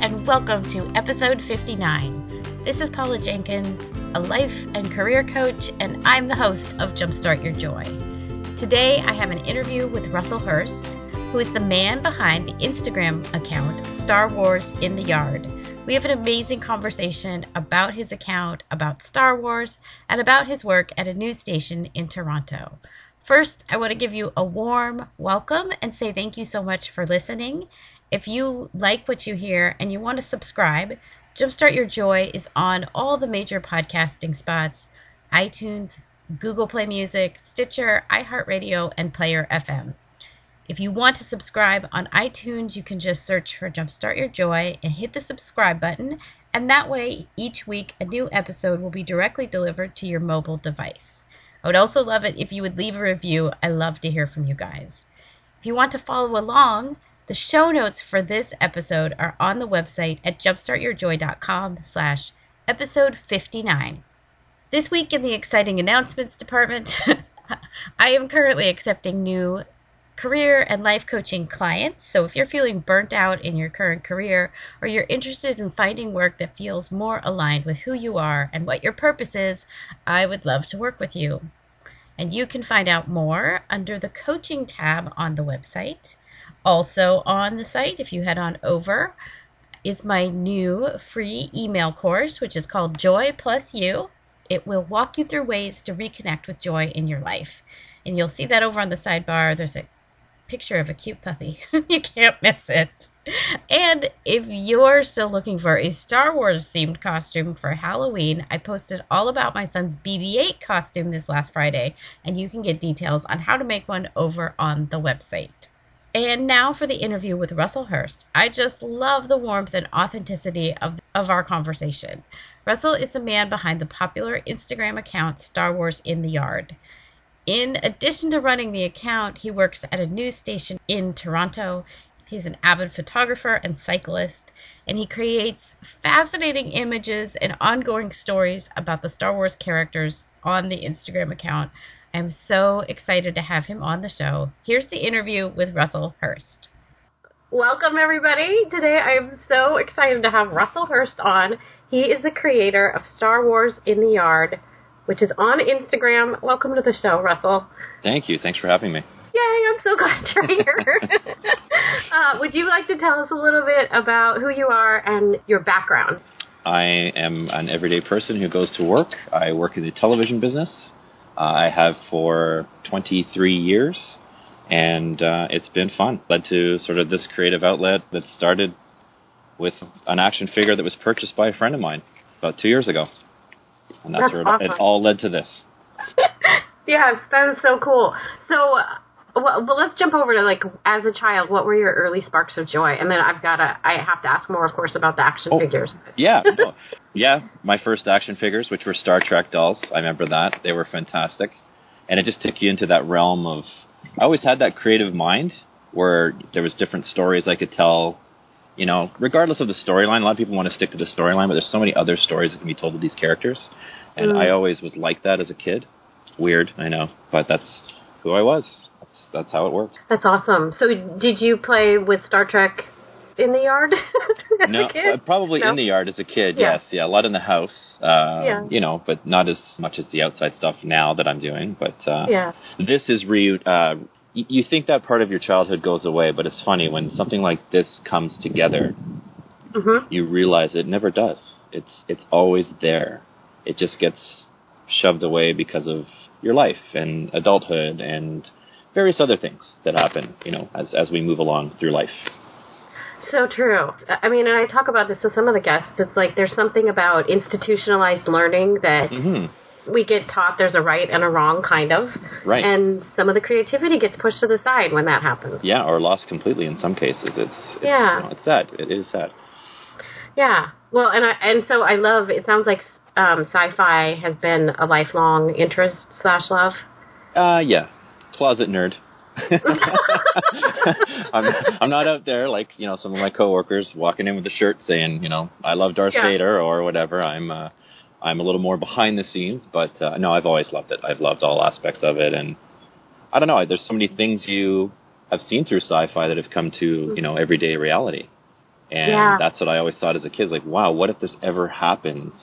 And welcome to episode 59. This is Paula Jenkins, a life and career coach, and I'm the host of Jumpstart Your Joy. Today, I have an interview with Russell Hurst, who is the man behind the Instagram account Star Wars in the Yard. We have an amazing conversation about his account, about Star Wars, and about his work at a news station in Toronto. First, I want to give you a warm welcome and say thank you so much for listening. If you like what you hear and you want to subscribe, Jumpstart Your Joy is on all the major podcasting spots iTunes, Google Play Music, Stitcher, iHeartRadio, and Player FM. If you want to subscribe on iTunes, you can just search for Jumpstart Your Joy and hit the subscribe button, and that way each week a new episode will be directly delivered to your mobile device. I would also love it if you would leave a review. I love to hear from you guys. If you want to follow along, the show notes for this episode are on the website at jumpstartyourjoy.com slash episode 59. This week in the exciting announcements department, I am currently accepting new career and life coaching clients. So if you're feeling burnt out in your current career or you're interested in finding work that feels more aligned with who you are and what your purpose is, I would love to work with you. And you can find out more under the coaching tab on the website. Also on the site, if you head on over, is my new free email course, which is called Joy Plus You. It will walk you through ways to reconnect with joy in your life. And you'll see that over on the sidebar. There's a picture of a cute puppy. you can't miss it. And if you're still looking for a Star Wars themed costume for Halloween, I posted all about my son's BB 8 costume this last Friday, and you can get details on how to make one over on the website. And now for the interview with Russell Hurst. I just love the warmth and authenticity of, of our conversation. Russell is the man behind the popular Instagram account Star Wars in the Yard. In addition to running the account, he works at a news station in Toronto. He's an avid photographer and cyclist, and he creates fascinating images and ongoing stories about the Star Wars characters on the Instagram account. I'm so excited to have him on the show. Here's the interview with Russell Hurst. Welcome, everybody. Today I'm so excited to have Russell Hurst on. He is the creator of Star Wars in the Yard, which is on Instagram. Welcome to the show, Russell. Thank you. Thanks for having me. Yay, I'm so glad you're here. uh, would you like to tell us a little bit about who you are and your background? I am an everyday person who goes to work. I work in the television business. Uh, I have for 23 years, and uh, it's been fun. Led to sort of this creative outlet that started with an action figure that was purchased by a friend of mine about two years ago, and that's, That's where awesome. it all led to this. yes, that is so cool. So, well, but let's jump over to like as a child. What were your early sparks of joy? And then I've got to. I have to ask more, of course, about the action Oh. figures. Yeah, no, yeah. My first action figures, which were Star Trek dolls, I remember that they were fantastic, and it just took you into that realm of. I always had that creative mind where there was different stories I could tell. You know, regardless of the storyline, a lot of people want to stick to the storyline, but there's so many other stories that can be told with these characters, and Mm. I always was like that as a kid. Weird, I know, but that's who I was. That's how it worked. That's awesome. So, did you play with Star Trek in the yard? as No, a kid? uh, probably No? in the yard as a kid. Yeah. Yes, yeah, a lot in the house. Uh, Yeah. You know, but not as much as the outside stuff now that I'm doing. But uh, Yeah. this is re. Uh, you think that part of your childhood goes away, but it's funny when something like this comes together. Mhm. You realize it never does. It's it's always there. It just gets shoved away because of your life and adulthood and various other things that happen. You know, as as we move along through life. So true. I mean, and I talk about this with some of the guests. It's like there's something about institutionalized learning that hmm we get taught there's a right and a wrong, kind of. Right. And some of the creativity gets pushed to the side when that happens. Yeah, or lost completely in some cases. It's, it's Yeah. you know, it's sad. It is sad. Yeah. Well, and I and so I love. It sounds like um, sci-fi has been a lifelong interest slash love. Uh, yeah, closet nerd. I'm, I'm not out there like you know some of my coworkers walking in with a shirt saying you know I love Darth Yeah. Vader or whatever. I'm uh, I'm a little more behind the scenes, but uh, no, I've always loved it. I've loved all aspects of it, and I don't know. There's so many things you have seen through sci-fi that have come to you know everyday reality, and Yeah. that's what I always thought as a kid. Like, wow, what if this ever happens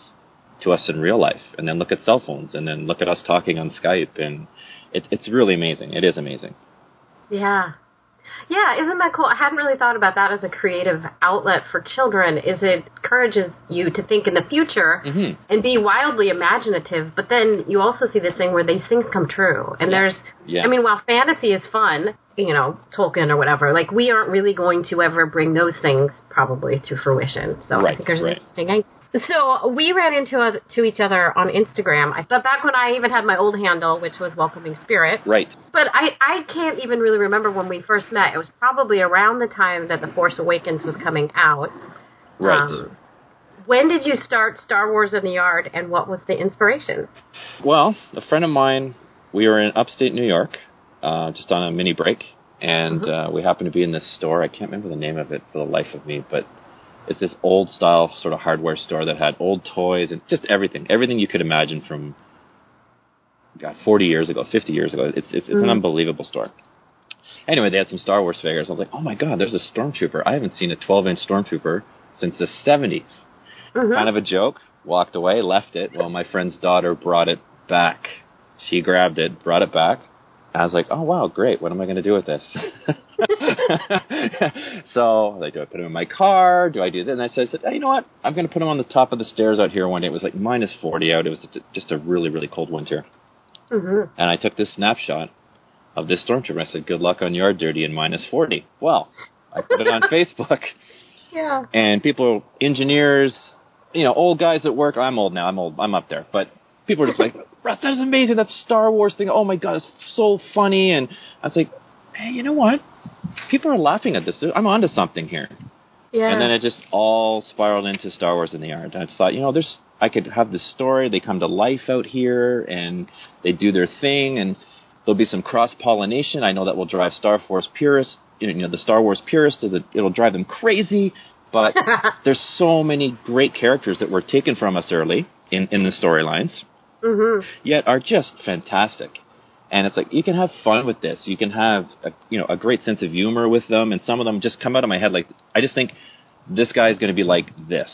to us in real life? And then look at cell phones, and then look at us talking on Skype, and it, it's really amazing. It is amazing. Yeah. Yeah, isn't that cool? I hadn't really thought about that as a creative outlet for children. Is it encourages you to think in the future Mhm. and be wildly imaginative, but then you also see this thing where these things come true. And there's Yeah. I mean, while fantasy is fun, you know, Tolkien or whatever, like we aren't really going to ever bring those things probably to fruition. So I think there's right. an interesting angle. So we ran into to each other on Instagram. I thought back when I even had my old handle, which was Welcoming Spirit. Right. But I, I can't even really remember when we first met. It was probably around the time that The Force Awakens was coming out. Right. Um, when did you start Star Wars in the Yard, and what was the inspiration? Well, a friend of mine, we were in upstate New York, uh, just on a mini break, and uh, we happened to be in this store. I can't remember the name of it for the life of me, but it's this old style sort of hardware store that had old toys and just everything, everything you could imagine from, God, 40 years ago, 50 years ago. It's it's, it's an Mhm. unbelievable store. Anyway, they had some Star Wars figures. I was like, oh my God, there's a stormtrooper. I haven't seen a 12 inch stormtrooper since the 70s Mhm. kind of a joke. Walked away, left it. Well, my friend's daughter brought it back. She grabbed it, brought it back. I was like, "Oh wow, great! What am I going to do with this?" so, like, do I put him in my car? Do I do that? And I said, I said, hey, "You know what? I'm going to put him on the top of the stairs out here one day. It was like minus 40 out. It was just a really, really cold winter. Mhm. And I took this snapshot of this stormtrooper. I said, "Good luck on your dirty and minus 40." Well, I put it on Facebook Yeah. and people, engineers, you know, old guys at work. I'm old now. I'm old. I'm up there. But people are just like, Russ, that is amazing. That Star Wars thing. Oh my god, it's so funny. And I was like, hey, you know what? People are laughing at this. I'm onto something here. Yeah. And then it just all spiraled into Star Wars in the Yard. I just thought, you know, there's I could have this story. They come to life out here, and they do their thing, and there'll be some cross pollination. I know that will drive Star Wars purists, you know, the Star Wars purists. It'll it'll drive them crazy. But there's so many great characters that were taken from us early in in the storylines, mhm. yet are just fantastic. And it's like you can have fun with this. You can have a, you know a great sense of humor with them, and some of them just come out of my head like I just think this guy's going to be like this.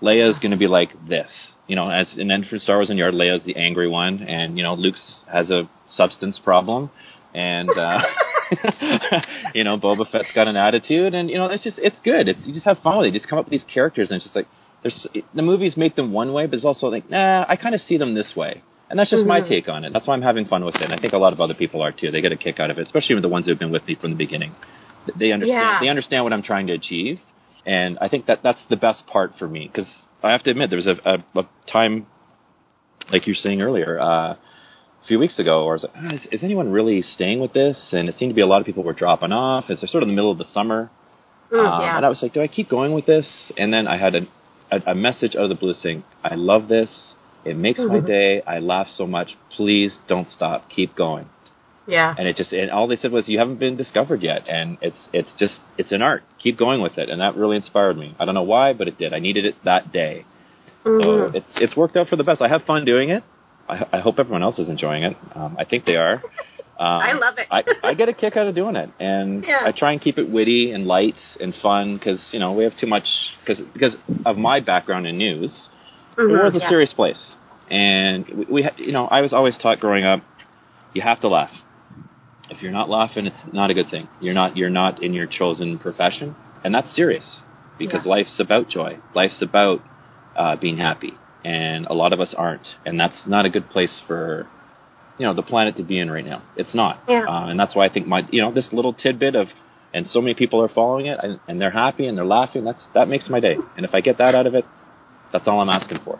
Leia's going to be like this. You know, as and then for Star Wars in Yard, Leia's the angry one, and you know Luke's has a substance problem, and uh, you know Boba Fett's got an attitude, and you know it's just it's good. It's you just have fun with it. You just come up with these characters, and it's just like there's the movies make them one way, but it's also like nah, I kind of see them this way. And that's just my Mhm. take on it. That's why I'm having fun with it. And I think a lot of other people are too. They get a kick out of it, especially with the ones who've been with me from the beginning. They understand. Yeah. They understand what I'm trying to achieve, and I think that that's the best part for me. Because I have to admit, there was a, a, a time, like you were saying earlier, uh, a few weeks ago, where I was like, ah, is, is anyone really staying with this? And it seemed to be a lot of people were dropping off. It's sort of the middle of the summer, Mm, um, yeah. and I was like, do I keep going with this? And then I had a, a, a message out of the blue saying, I love this. It makes my Mhm. day. I laugh so much. Please don't stop. Keep going. yeah. And it just and all they said was, you haven't been discovered yet. And it's it's just it's an art. Keep going with it. And that really inspired me. I don't know why, but it did. I needed it that day. So Mhm. it's it's worked out for the best. I have fun doing it. I, I hope everyone else is enjoying it. Um, I think they are. Um, I love it. I, I get a kick out of doing it, and Yeah. I try and keep it witty and light and fun because you know we have too much because because of my background in news. The Mhm, world's a serious place, and we, we ha- you know I was always taught growing up, you have to laugh. If you're not laughing, it's not a good thing. You're not you're not in your chosen profession, and that's serious because Yeah. life's about joy. Life's about uh, being happy, and a lot of us aren't, and that's not a good place for you know the planet to be in right now. It's not, Yeah. uh, and that's why I think my you know this little tidbit of and so many people are following it and, and they're happy and they're laughing. That's that makes my day, and if I get that out of it, that's all I'm asking for.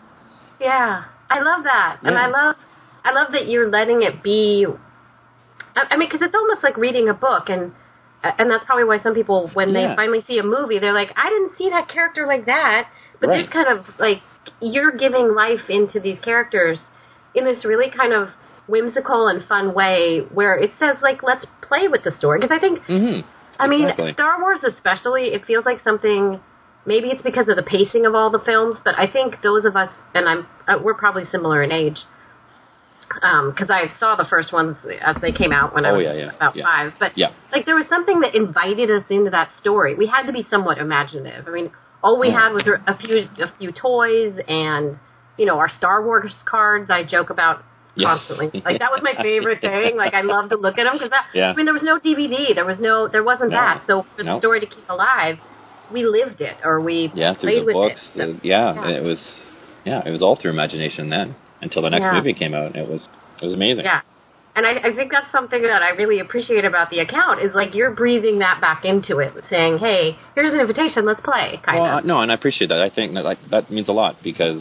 Yeah, I love that, and I love, I love that you're letting it be. I I mean, because it's almost like reading a book, and and that's probably why some people, when Yeah. they finally see a movie, they're like, I didn't see that character like that. But Right. this kind of like you're giving life into these characters in this really kind of whimsical and fun way, where it says like, let's play with the story. Because I think Mm-hmm. I mean, Exactly. Star Wars especially, it feels like something. Maybe it's because of the pacing of all the films, but I think those of us, and I'm, uh, we're probably similar in age, because I saw the first ones as they came out when I Oh, was yeah, yeah, about yeah. five. But Yeah. like there was something that invited us into that story. We had to be somewhat imaginative. I mean, all we Yeah. had was a few a few toys and you know our Star Wars cards. I joke about Yes. constantly. Like that was my favorite thing. Like I love to look at them because Yeah. I mean there was no DVD. There was no there wasn't No. that. So for the story to keep alive, we lived it or we Yeah, through played the with books. it. the- yeah, Yeah. it was. Yeah, it was all through imagination then until the next Yeah. movie came out. It was it was amazing. Yeah. And I, I think that's something that I really appreciate about the account is like you're breathing that back into it, saying, "Hey, here's an invitation, let's play." Kind well, of. no, and I appreciate that. I think that like, that means a lot because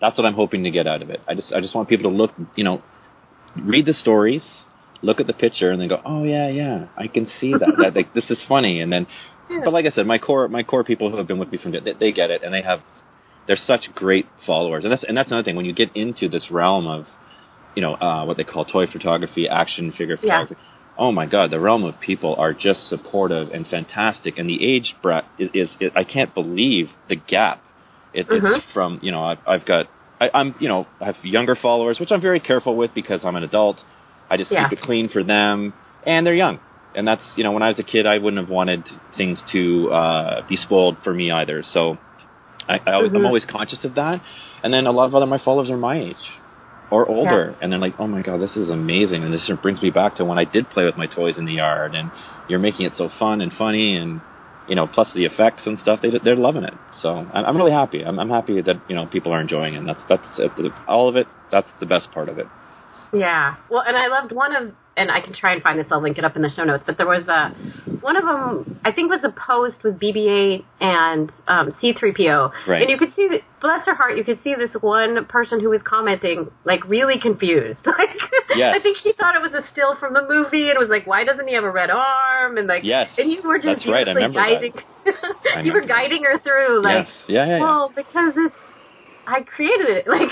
that's what I'm hoping to get out of it. I just I just want people to look, you know, read the stories, look at the picture, and then go, oh yeah, yeah, I can see that. that like this is funny, and then. Yeah. But like I said, my core my core people who have been with me from they, they get it, and they have they're such great followers, and that's and that's another thing when you get into this realm of you know uh, what they call toy photography, action figure Yeah. photography. Oh my God, the realm of people are just supportive and fantastic, and the age brat is, is, is I can't believe the gap. It, Mhm. It's from you know I've, I've got I, I'm you know I have younger followers, which I'm very careful with because I'm an adult. I just Yeah. keep it clean for them, and they're young, and that's you know when I was a kid I wouldn't have wanted things to uh, be spoiled for me either. So I, I always, I'm always conscious of that. And then a lot of other my followers are my age or older, and they're like, "Oh my god, this is amazing!" And this brings me back to when I did play with my toys in the yard, and you're making it so fun and funny, and you know, plus the effects and stuff. They they're loving it. So I'm, really happy. I'm, I'm happy that you know people are enjoying it. And that's that's all of it. That's the best part of it. Yeah. Well, and I loved one of, and I can try and find this. I'll link it up in the show notes. But there was a one of them. I think was a post with BB-8 and um, C-3PO, Right. and you could see, that, bless her heart, you could see this one person who was commenting like really confused. Like, Yes. I think she thought it was a still from the movie, and was like, why doesn't he have a red arm? And like, Yes. and you were just That's right, I remember that. guiding. I you were remember that. guiding her through, like, yes. Yeah. Yeah. yeah. well, because it's I created it. Like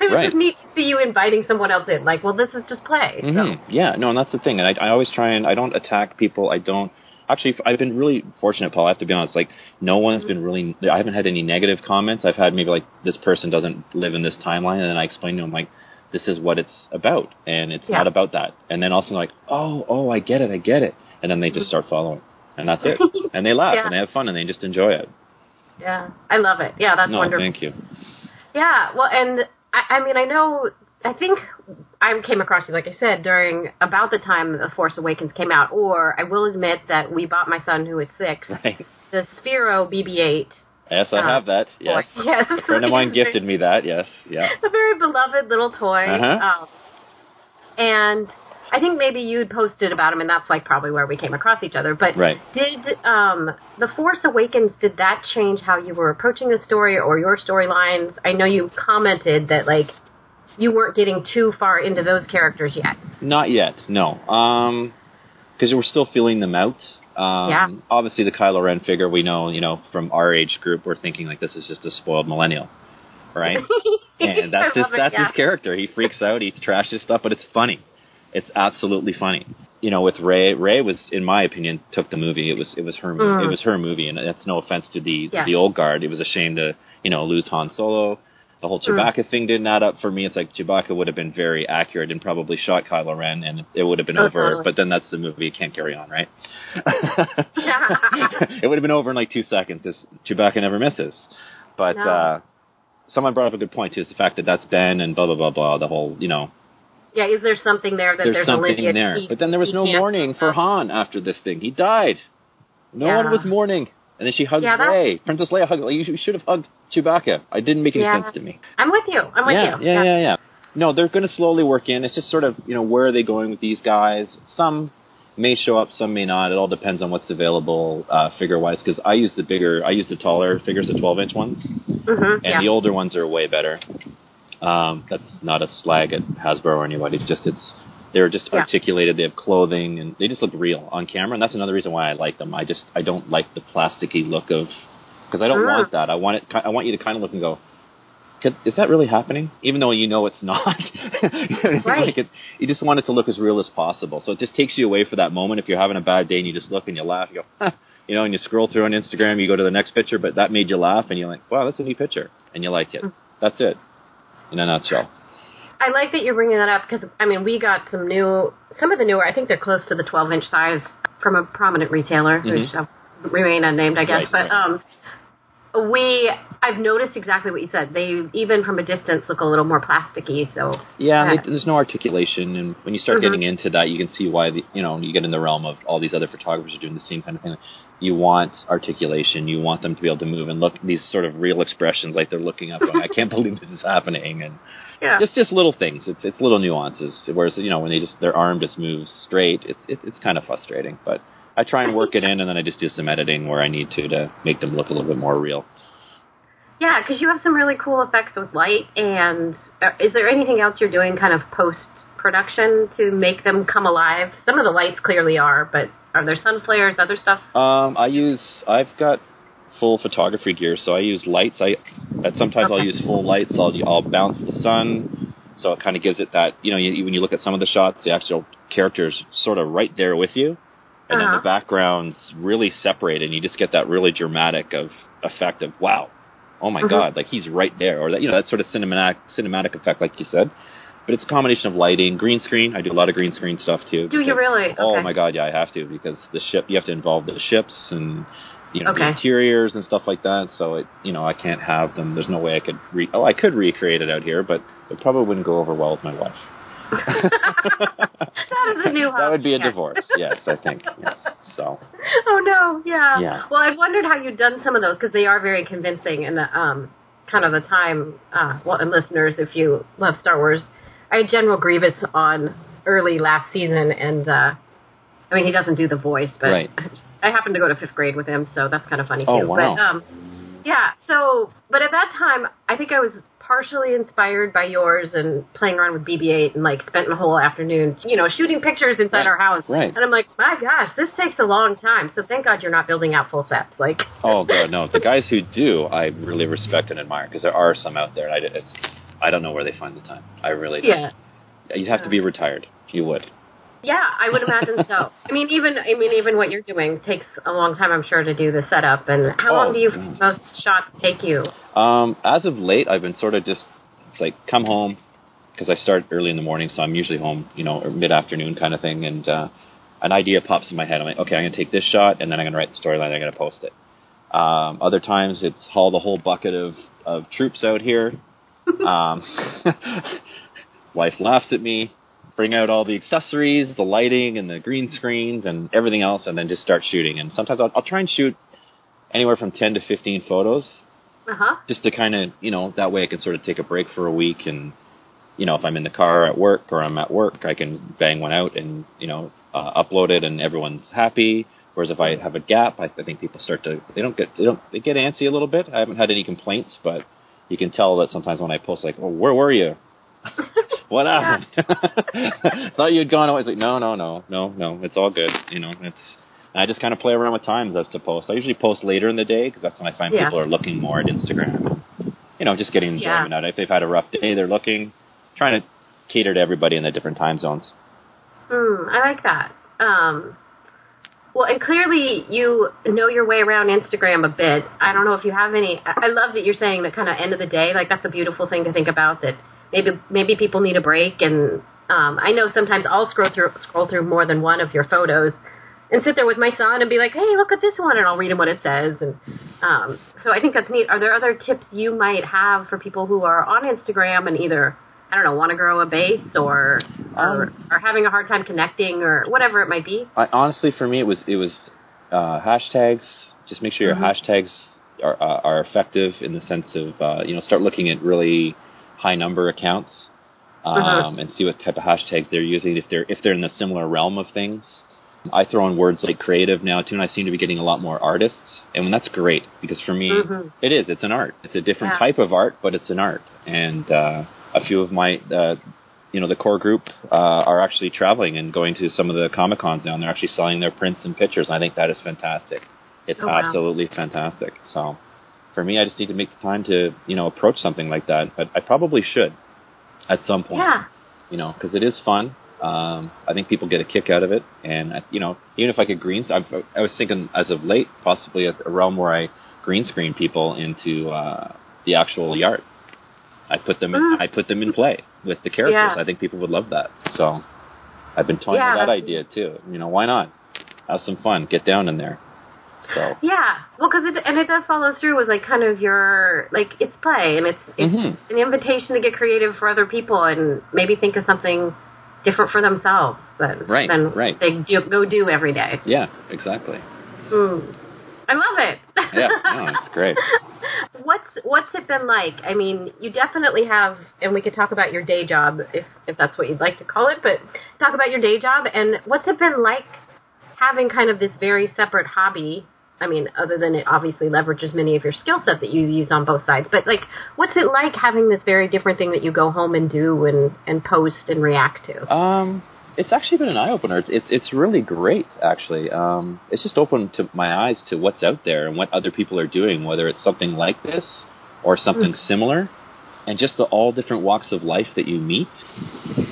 it was Right. just neat to see you inviting someone else in. Like, well, this is just play. So. hmm Yeah, no, and that's the thing. And I, I always try and I don't attack people. I don't actually. I've been really fortunate, Paul. I have to be honest. Like, no one's been really. I haven't had any negative comments. I've had maybe like this person doesn't live in this timeline, and then I explain to them like, this is what it's about, and it's Yeah. not about that. And then also like, oh, oh, I get it, I get it, and then they just start following, and that's it. and they laugh Yeah. and they have fun and they just enjoy it. Yeah, I love it. Yeah, that's no, wonderful. thank you. Yeah, well, and I, I mean, I know. I think I came across you, like I said, during about the time The Force Awakens came out. Or I will admit that we bought my son, who is six, Right. the Sphero BB-8. Yes, I Uh, have that. Yes. toy. Yes, A friend of mine gifted me that. Yes. Yeah. a very beloved little toy. Uh-huh. Um, and I think maybe you'd posted about him, and that's like probably where we came across each other. But Right. did um, the Force Awakens did that change how you were approaching the story or your storylines? I know you commented that like you weren't getting too far into those characters yet. Not yet, no. Um, because we're still feeling them out. Um, Yeah. Obviously, the Kylo Ren figure we know, you know, from our age group, we're thinking like this is just a spoiled millennial, right? and that's I his it, that's yeah. his character. He freaks out, he trashes stuff, but it's funny. It's absolutely funny. You know, with Rey, Rey was, in my opinion, took the movie. It was it was her Mm. it was her movie, and that's no offense to the Yes. the old guard. It was a shame to you know lose Han Solo. The whole Mm. Chewbacca thing didn't add up for me. It's like Chewbacca would have been very accurate and probably shot Kylo Ren, and it would have been Oh, over. totally. But then that's the movie; it can't carry on, right? it would have been over in like two seconds because Chewbacca never misses. But No. uh, someone brought up a good point too: is the fact that that's Ben and blah blah blah blah. The whole, you know, yeah, is there something there that there's, there's, something there. he- but then there was no mourning for Han after this thing. He died. No Yeah. one was mourning. And then she hugged Yeah, Rey. Princess Leia hugged. Like, you should have hugged Chewbacca. I didn't make any Yeah. sense to me. I'm with you. I'm with yeah, you. yeah, yeah, yeah. No, they're going to slowly work in. It's just sort of, you know, where are they going with these guys? Some may show up, some may not. It all depends on what's available uh, figure wise. Because I use the bigger, I use the taller figures, the 12 inch ones, hmm and the older ones are way better. Um, that's not a slag at Hasbro or anybody. It's just it's They're just Yeah. articulated. They have clothing, and they just look real on camera. And that's another reason why I like them. I just I don't like the plasticky look of because I don't Mm. want that. I want it. I want you to kind of look and go. Is that really happening? Even though you know it's not. You know what I mean? Right. Like it, you just want it to look as real as possible. So it just takes you away for that moment. If you're having a bad day and you just look and you laugh, you go, huh, you know, and you scroll through on Instagram, you go to the next picture, but that made you laugh, and you're like, wow, that's a neat picture, and you like it. Mm. That's it, in a nutshell. I like that you're bringing that up because I mean we got some new, some of the newer. I think they're close to the 12 inch size from a prominent retailer who Mhm. shall remain unnamed, I guess. Right, but right. um, we, I've noticed exactly what you said. They even from a distance look a little more plasticky. So Yeah, they- there's no articulation, and when you start Mhm. getting into that, you can see why the, you know you get in the realm of all these other photographers are doing the same kind of thing. You want articulation, you want them to be able to move and look these sort of real expressions, like they're looking up, going, "I can't believe this is happening," and yeah, just just little things. It's it's little nuances. Whereas you know when they just their arm just moves straight, it's it, it's kind of frustrating. But I try and work it in, and then I just do some editing where I need to to make them look a little bit more real. Yeah, because you have some really cool effects with light. And uh, is there anything else you're doing, kind of post production, to make them come alive? Some of the lights clearly are, but are there sun flares, other stuff? Um, I use I've got full photography gear, so I use lights. I at sometimes I'll use full lights. I'll I'll bounce the sun, so it kind of gives it that you know you, when you look at some of the shots, the actual characters sort of right there with you, and then Uh-huh. the background's really separated, and you just get that really dramatic of effect of wow, oh my Mhm. god, like he's right there, or that you know that sort of cinematic cinematic effect, like you said. But it's a combination of lighting, green screen. I do a lot of green screen stuff too. Do you really? Oh my god, yeah, I have to because the ship you have to involve the ships and you know the interiors and stuff like that. So it you know I can't have them. There's no way I could re- oh I could recreate it out here, but it probably wouldn't go over well with my wife. that is a new that would be a divorce. Yes, I think. Yes. So Oh no, yeah. Yeah. Well, I've wondered how you've done some of those because they are very convincing and the um kind of the time. Uh, well, and listeners, if you love Star Wars, I had General Grievous on early last season, and uh I mean he doesn't do the voice, but Right. I happened to go to fifth grade with him, so that's kind of funny Oh, too. wow. But um, yeah. So, but at that time, I think I was partially inspired by yours and playing around with BB-8 and like spent the whole afternoon, you know, shooting pictures inside Right, our house. right. And I'm like, my gosh, this takes a long time. So thank God you're not building out full sets. Like, oh god no, the guys who do I really respect and admire because there are some out there. And I it's, I don't know where they find the time. I really don't. yeah. You'd have to be retired. You would. Yeah, I would imagine so. I mean, even I mean, even what you're doing takes a long time, I'm sure, to do the setup. And how Oh, long do you most shots take you? Um, as of late, I've been sort of just it's like come home because I start early in the morning, so I'm usually home, you know, or mid afternoon kind of thing, and uh, an idea pops in my head. I'm like, okay, I'm gonna take this shot, and then I'm gonna write the storyline. I'm gonna post it. Um, other times, it's haul the whole bucket of of troops out here. um, wife laughs at me. Bring out all the accessories, the lighting, and the green screens, and everything else, and then just start shooting. And sometimes I'll, I'll try and shoot anywhere from 10 to 15 photos Uh huh. just to kind of you know that way I can sort of take a break for a week and you know if I'm in the car at work or I'm at work I can bang one out and you know uh, upload it and everyone's happy. Whereas if I have a gap, I, I think people start to they don't get they don't they get antsy a little bit. I haven't had any complaints, but you can tell that sometimes when I post like, "Oh, where were you? what happened? Thought you'd gone away." It's like, no, no, no, no, no. It's all good. You know, it's. I just kind of play around with times as to post. I usually post later in the day because that's when I find Yeah. people are looking more at Instagram. You know, just getting Yeah. enjoyment out. If they've had a rough day, they're looking, trying to cater to everybody in the different time zones. Hmm, I like that. Um, well, and clearly you know your way around Instagram a bit. I don't know if you have any. I I love that you're saying that kind of end of the day. Like that's a beautiful thing to think about. That maybe maybe people need a break, and um, I know sometimes I'll scroll through scroll through more than one of your photos and sit there with my son and be like, "Hey, look at this one," and I'll read him what it says. And um, so I think that's neat. Are there other tips you might have for people who are on Instagram and either I don't know want to grow a base or or, Um, are having a hard time connecting or whatever it might be? I, honestly, for me, it was it was uh, hashtags. Just make sure your Mhm. hashtags are uh, are effective in the sense of uh, you know start looking at really high number accounts um, Uh-huh. and see what type of hashtags they're using if they're if they're in the similar realm of things. I throw in words like creative now too, and I seem to be getting a lot more artists, and that's great because for me, Mhm. it is. It's an art. It's a different Yeah. type of art, but it's an art. And uh, a few of my uh, you know the core group uh, are actually traveling and going to some of the comic cons now, and they're actually selling their prints and pictures. And I think that is fantastic. It's Oh, wow. absolutely fantastic. So for me, I just need to make the time to you know approach something like that. But I probably should at some point. Yeah. You know, because it is fun. Um, I think people get a kick out of it, and I- you know, even if I could green, I, I was thinking as of late, possibly a, a realm where I green screen people into uh, the actual yard. I put them, in, Mm. I put them in play with the characters. Yeah. I think people would love that. So, I've been toying Yeah, with that idea too. You know, why not? Have some fun. Get down in there. So, Yeah, well, because it and it does follow through with like kind of your like it's play and it's it's Mhm. an invitation to get creative for other people and maybe think of something different for themselves than Right, than right. they do, go do every day. yeah, exactly. Mm. I love it. Yeah, no, it's great. what's what's it been like? I mean, you definitely have, and we could talk about your day job if if that's what you'd like to call it. But talk about your day job and what's it been like having kind of this very separate hobby. I mean, other than it obviously leverages many of your skill set that you use on both sides. But like, what's it like having this very different thing that you go home and do and and post and react to? Um, it's actually been an eye opener. It's, it's it's really great actually. Um, it's just opened to my eyes to what's out there and what other people are doing, whether it's something like this or something similar, and just the all different walks of life that you meet.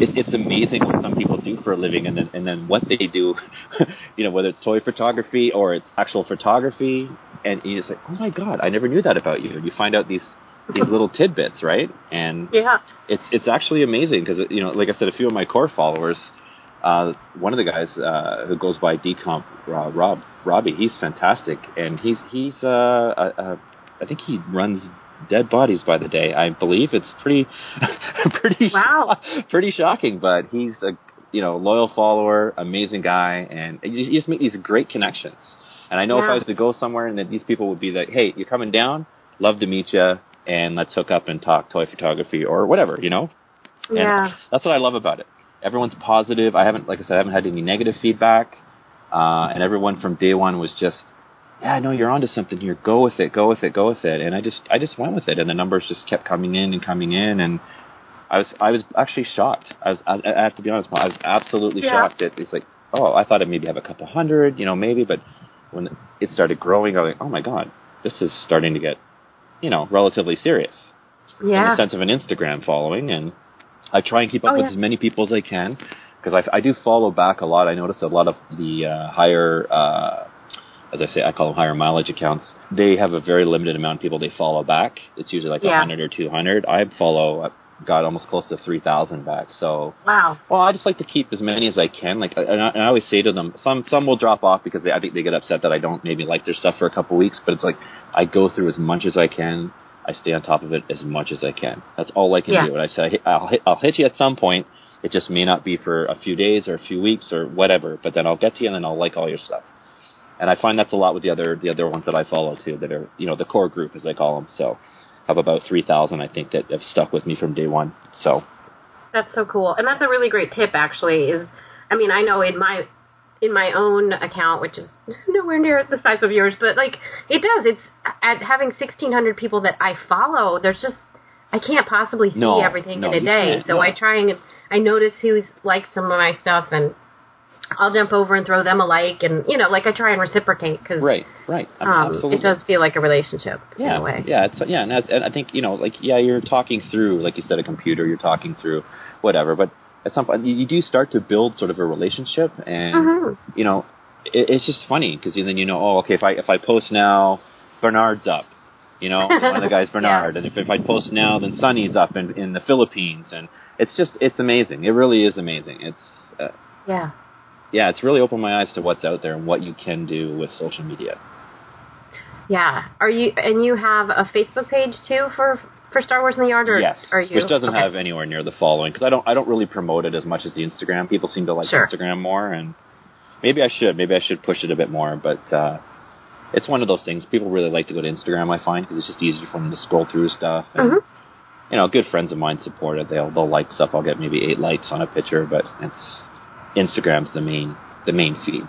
It, it's amazing what some people do for a living, and then and then what they do. you know, whether it's toy photography or it's actual photography, and you just like, oh my god, I never knew that about you. And you find out these these little tidbits, right? And Yeah. it's it's actually amazing because you know, like I said, a few of my core followers. Uh, one of the guys uh, who goes by Decomp uh, Rob Robbie, he's fantastic, and he's he's uh, uh, uh, I think he runs dead bodies by the day. I believe it's pretty pretty Wow. pretty shocking, but he's a you know loyal follower, amazing guy, and you, just make these great connections. And I know if I was to go somewhere, and that these people would be like, "Hey, you're coming down? Love to meet you, and let's hook up and talk toy photography or whatever," you know. And Yeah. that's what I love about it. Everyone's positive. I haven't, like I said, I haven't had any negative feedback, uh, and everyone from day one was just, "Yeah, no, you're onto something here. Go with it. Go with it. Go with it." And I just, I just went with it, and the numbers just kept coming in and coming in, and I was, I was actually shocked. I was, I, I have to be honest, I was absolutely Yeah. shocked. It, it's like, oh, I thought I'd maybe have a couple hundred, you know, maybe, but when it started growing, I was like, oh my god, this is starting to get, you know, relatively serious in the sense of an Instagram following, and I try and keep up Oh, with yeah. as many people as I can because I, I do follow back a lot. I notice a lot of the uh, higher, uh, as I say, I call them higher mileage accounts. They have a very limited amount of people they follow back. It's usually like a Yeah. 100 or 200. I follow, uh, I've got almost close to 3,000 back. So Wow. well, I just like to keep as many as I can. Like, and I, and I always say to them, some some will drop off because they, I think they get upset that I don't maybe like their stuff for a couple weeks. But it's like I go through as much as I can. I stay on top of it as much as I can. That's all I can Yeah. do. And I say I'll hit, I'll hit you at some point. It just may not be for a few days or a few weeks or whatever. But then I'll get to you and then I'll like all your stuff. And I find that's a lot with the other the other ones that I follow too. That are you know the core group as I call them. So I have about three thousand I think that have stuck with me from day one. So That's so cool, and that's a really great tip. Actually, is I mean, I know in my in my own account, which is nowhere near the size of yours, but like it does. It's at having sixteen hundred people that I follow. There's just I can't possibly see No, everything no, in a day, so no. I try and I notice who's liked some of my stuff, and I'll jump over and throw them a like, and you know, like I try and reciprocate because right, right, um, absolutely. it does feel like a relationship in yeah, a way. Yeah, it's yeah, and, as, and I think you know, like yeah, you're talking through, like you said, a computer. You're talking through whatever, but at some point you, do start to build sort of a relationship, and Mhm. you know, it, it's just funny because then you know, oh, okay, if I if I post now, Bernard's up. You know, one of the guys, Bernard, and if, if I post now, then Sonny's up in, in the Philippines, and it's just, it's amazing. It really is amazing. It's, uh, Yeah. Yeah, it's really opened my eyes to what's out there and what you can do with social media. Yeah. Are you and you have a Facebook page too for for Star Wars in the Yard, or yes, are you? which doesn't okay. have anywhere near the following because I don't I don't really promote it as much as the Instagram. People seem to like Sure. Instagram more, and maybe I should maybe I should push it a bit more. But uh, it's one of those things people really like to go to Instagram. I find because it's just easier for them to scroll through stuff. And, Mhm. You know, good friends of mine support it. They'll they'll like stuff. I'll get maybe eight likes on a picture, but it's Instagram's the main the main feed.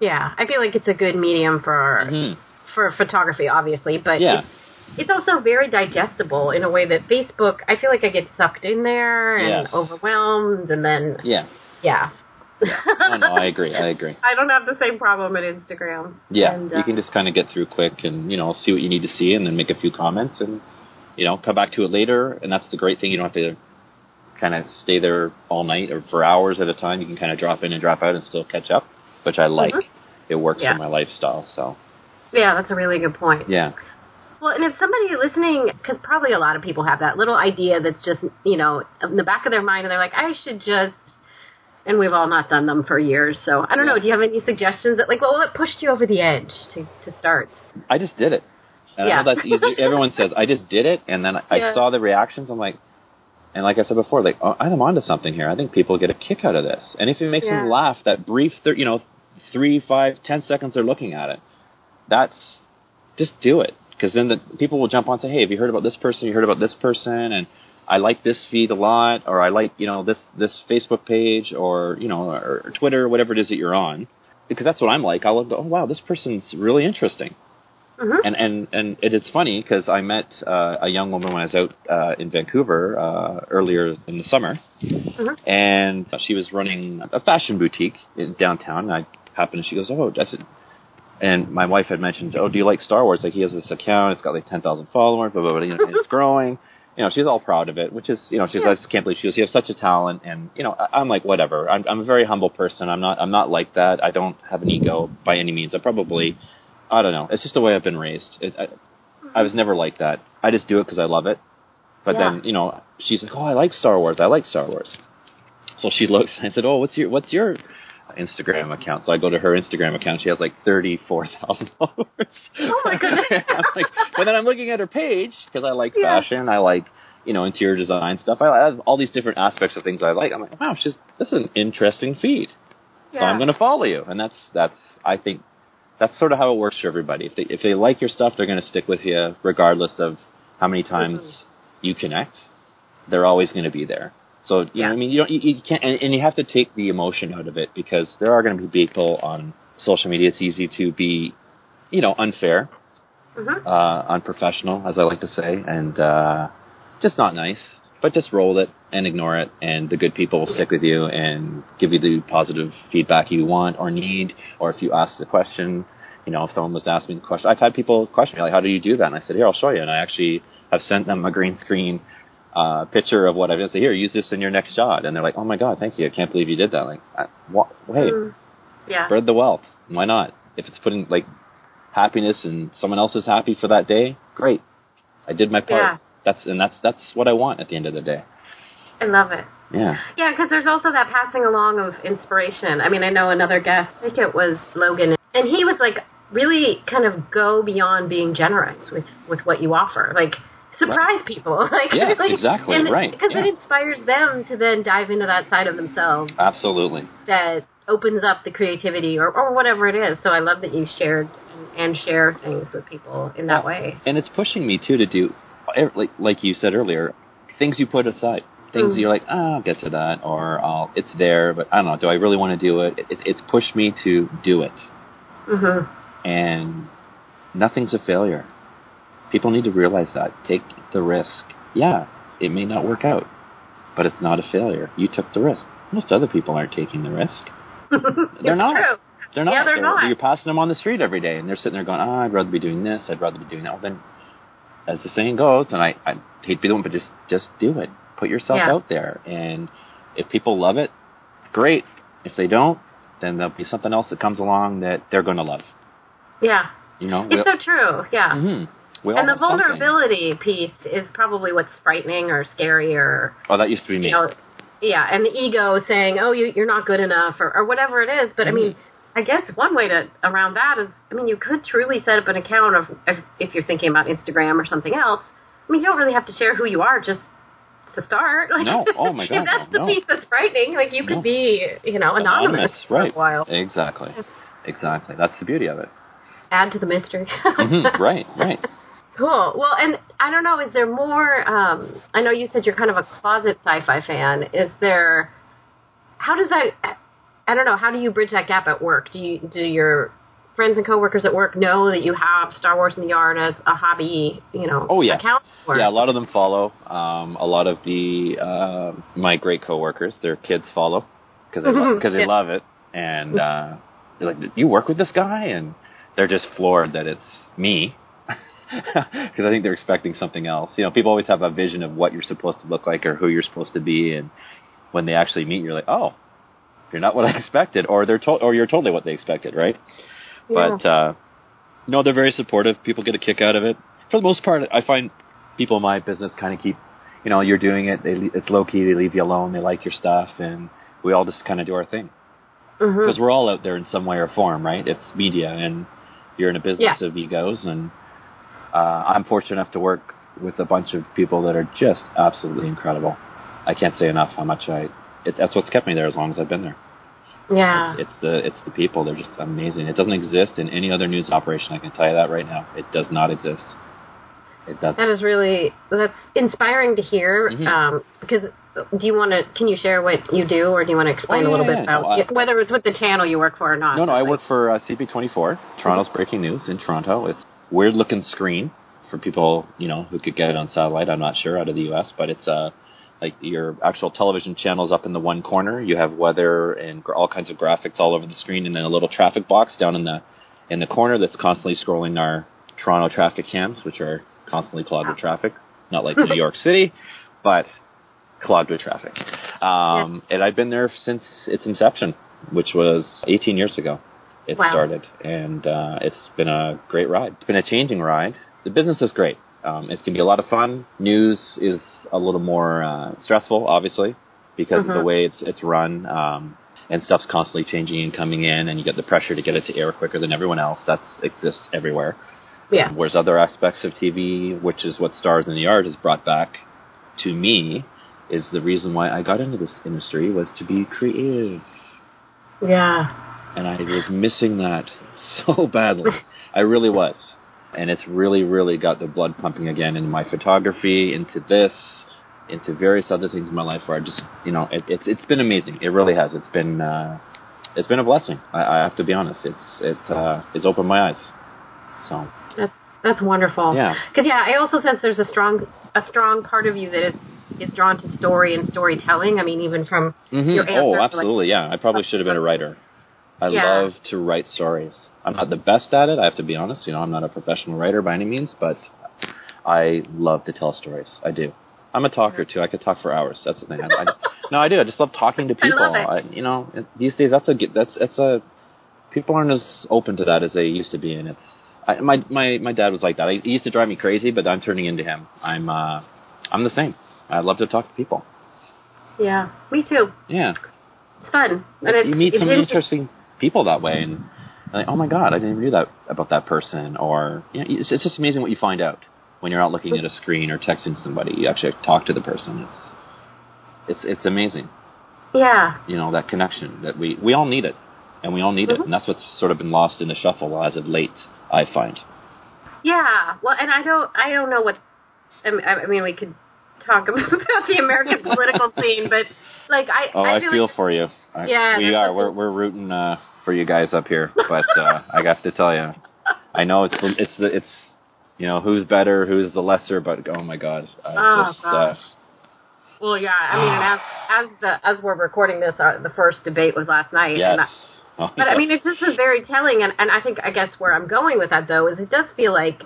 Yeah, I feel like it's a good medium for Mhm. for photography, obviously, but Yeah. it's, it's also very digestible in a way that Facebook. I feel like I get sucked in there and Yes. overwhelmed, and then Yeah. yeah. No, no, I agree. I agree. I don't have the same problem at Instagram. Yeah, And, you uh, can just kind of get through quick and you know see what you need to see, and then make a few comments, and you know come back to it later. And that's the great thing; you don't have to kind of stay there all night or for hours at a time. You can kind of drop in and drop out and still catch up, which I like. Mhm. It works Yeah. for my lifestyle. So Yeah, that's a really good point. yeah, Well, and if somebody listening, because probably a lot of people have that little idea that's just, you know, in the back of their mind, and they're like, I should just, and we've all not done them for years. So I don't know. Do you have any suggestions that, like, well, what pushed you over the edge to, to start? I just did it. And Yeah. I know that's easy. Everyone says I just did it, and then I Yeah. saw the reactions. I'm like, and like I said before, like oh, I'm onto something here. I think people get a kick out of this, and if it makes them laugh, that brief, thir- you know, three, five, ten seconds they're looking at it, that's just do it. Because then the people will jump on and say, hey, have you heard about this person? You heard about this person, and I like this feed a lot, or I like you know this this Facebook page, or you know, or, or Twitter, whatever it is that you're on. Because that's what I'm like. I'll go, oh wow, this person's really interesting Mm-hmm. and and and it is funny because I met uh, a young woman when I was out uh, in Vancouver uh, earlier in the summer, Mhm. and she was running a fashion boutique in downtown. And I happened, and she goes, "Oh, I said," and my wife had mentioned, "Oh, do you like Star Wars?" Like he has this account, it's got like ten thousand followers, blah blah blah, you know, it's growing. You know, she's all proud of it, which is, you know, she's Yeah. I just can't believe she goes, "You have such a talent," and you know, I, I'm like, whatever. I'm I'm a very humble person. I'm not I'm not like that. I don't have an ego by any means. I probably I don't know. It's just the way I've been raised. It, I, I was never like that. I just do it because I love it. But Yeah. then, you know, she's like, "Oh, I like Star Wars. I like Star Wars." So she looks. and I said, "Oh, what's your what's your Instagram account?" So I go to her Instagram account. She has like thirty four thousand followers. Oh, my goodness. I'm like, but then I'm looking at her page because I like Yeah. fashion. I like you know interior design stuff. I have all these different aspects of things I like. I'm like, wow, she's this is an interesting feed. So I'm going to follow you, and that's that's I think that's sort of how it works for everybody. If they if they like your stuff, they're going to stick with you regardless of how many times you connect. They're always going to be there. So you Yeah. know, I mean, you don't you, you can't, and, and you have to take the emotion out of it because there are going to be people on social media. It's easy to be, you know, unfair, Mm-hmm. uh, unprofessional, as I like to say, and uh, just not nice. But just roll with it and ignore it, and the good people will stick with you and give you the positive feedback you want or need. Or if you ask the question, you know, if someone was asking me the question, I've had people question me like, "How do you do that?" And I said, "Here, I'll show you." And I actually have sent them a green screen uh, picture of what I've just said. Here, use this in your next shot, and they're like, "Oh my god, thank you! I can't believe you did that." Like, I, wha- hey, Mm. Yeah. spread the wealth. Why not? If it's putting like happiness and someone else is happy for that day, great. I did my part. Yeah. That's and that's that's what I want at the end of the day. I love it. Yeah. Yeah, because there's also that passing along of inspiration. I mean, I know another guest, I think it was Logan, and he was like, really kind of go beyond being generous with, with what you offer. Like, surprise people. like, Yeah, like, exactly, and right, Because yeah. it inspires them to then dive into that side of themselves Absolutely. that opens up the creativity or, or whatever it is. So I love that you shared and share things with people in that way. And it's pushing me too to do like like you said earlier, things you put aside. Things Mm. you're like, oh, I'll get to that, or I'll, it's there, but I don't know. Do I really want to do it? it? It's pushed me to do it. hmm and nothing's a failure. People need to realize that. Take the risk. Yeah, it may not work out, but it's not a failure. You took the risk. Most other people aren't taking the risk. They're not. True. They're not. Yeah, they're not. You're passing them on the street every day, and they're sitting there going, "Oh, I'd rather be doing this. I'd rather be doing that." Well, then, as the saying goes, and I, I hate to be the one, but just just do it. Put yourself Yeah. out there, and if people love it, great. If they don't, then there'll be something else that comes along that they're going to love. Yeah. You know, It's so true. Yeah. hmm We and the have something. vulnerability piece is probably what's frightening or scary or Oh, that used to be me. you know yeah and the ego saying oh you, you're not good enough or, or whatever it is but i mean i guess one way to around that is i mean you could truly set up an account of if, if you're thinking about instagram or something else i mean you don't really have to share who you are just to start like No. Oh, my God, that's the no. piece that's frightening like you could No. be you know anonymous, for right? a while Exactly. Exactly. That's the beauty of it. add to the mystery hmm Right. Right. Cool. Well, and I don't know, is there more? Um, I know you said you're kind of a closet sci-fi fan. Is there? How does that? I don't know. How do you bridge that gap at work? Do you do your friends and coworkers at work know that you have Star Wars in the Yard as a hobby, you know, Oh, yeah. account? Or? Yeah, a lot of them follow. Um, a lot of the uh, my great coworkers, their kids follow because they lo- cause they Yeah. love it, and uh, they're like, "You work with this guy?" And they're just floored that it's me because I think they're expecting something else. You know, people always have a vision of what you're supposed to look like or who you're supposed to be, and when they actually meet, you're like, "Oh, you're not what I expected," or they're told, or you're totally what they expected, right? Yeah. But uh, no, they're very supportive. People get a kick out of it. For the most part, I find people in my business kind of keep, you know, you're doing it. They, it's low key. They leave you alone. They like your stuff, and we all just kind of do our thing because we're all out there in some way or form, right? It's media, and you're in a business Yeah. of egos, and uh, I'm fortunate enough to work with a bunch of people that are just absolutely incredible. I can't say enough how much I. It, that's what's kept me there as long as I've been there. Yeah. It's, it's the it's the people. They're just amazing. It doesn't exist in any other news operation. I can tell you that right now. It does not exist. It doesn't. That is really that's inspiring to hear. Mhm. Um, because do you want to? Can you share what you do, or do you want to explain Oh, a little yeah, bit yeah. about No, I- whether it's with the channel you work for or not? No, no. I work for uh, CP24, Toronto's breaking news in Toronto. It's weird looking screen for people you know who could get it on satellite. I'm not sure out of the U.S., but it's uh like your actual television channels up in the one corner. You have weather and gr- all kinds of graphics all over the screen, and then a little traffic box down in the in the corner that's constantly scrolling our Toronto traffic cams, which are constantly clogged with traffic. Not like New York City, but clogged with traffic. Um, And I've been there since its inception, which was 18 years ago. It Wow. started, and uh, it's been a great ride. It's been a changing ride. The business is great. Um, gonna be a lot of fun. News is a little more uh, stressful, obviously, because of the Mhm. way it's it's run. Um, and stuff's constantly changing and coming in, and you get the pressure to get it to air quicker than everyone else. That exists everywhere. Yeah. Whereas other aspects of TV, which is what Star Wars in the Yard has brought back to me, is the reason why I got into this industry was to be creative. Yeah. And I was missing that so badly. I really was. And it's really, really got the blood pumping again into my photography, into this, into various other things in my life where I just, you know, it, it, it's been amazing. It really has. It's been, uh, it's been a blessing. I, I have to be honest. It's, it, uh, it's opened my eyes. So, That's that's wonderful. Yeah. Because yeah, I also sense there's a strong a strong part of you that is is drawn to story and storytelling. I mean, even from Mhm. your answer, Oh, like- absolutely. Yeah, I probably should have been a writer. I Yeah. love to write stories. I'm not the best at it. I have to be honest. You know, I'm not a professional writer by any means, but I love to tell stories. I do. I'm a talker too. I could talk for hours. That's the thing. I, I, no, I do. I just love talking to I people. love it. you know, these days that's a that's it's a people aren't as open to that as they used to be, and it's I, my my my dad was like that. He used to drive me crazy, but I'm turning into him. I'm uh I'm the same. I love to talk to people. yeah, me too. Yeah. It's fun. And it's, you meet it's some inter- interesting people that way, and like, oh my god, I didn't even knew that about that person. Or you know, it's, it's just amazing what you find out when you're out looking at a screen or texting somebody. You actually talk to the person. It's it's it's amazing. Yeah. You know that connection that we we all need it, and we all need it, Mhm. and that's what's sort of been lost in the shuffle as of late. I find. Yeah. Well, and I don't I don't know what I mean, I mean we could talk about the American political scene, but like I Oh, I, feel, feel like, for you. I, Yeah, we are. We're we're rooting uh, for you guys up here, but uh, I have to tell you, I know it's it's it's you know who's better, who's the lesser, but oh my god, I Oh, just gosh. Uh, Well, yeah. I mean, and as as the as we're recording this, uh, the first debate was last night. yes. And I, Oh, but I mean, it's just was very telling, and and I think I guess where I'm going with that though is it does feel like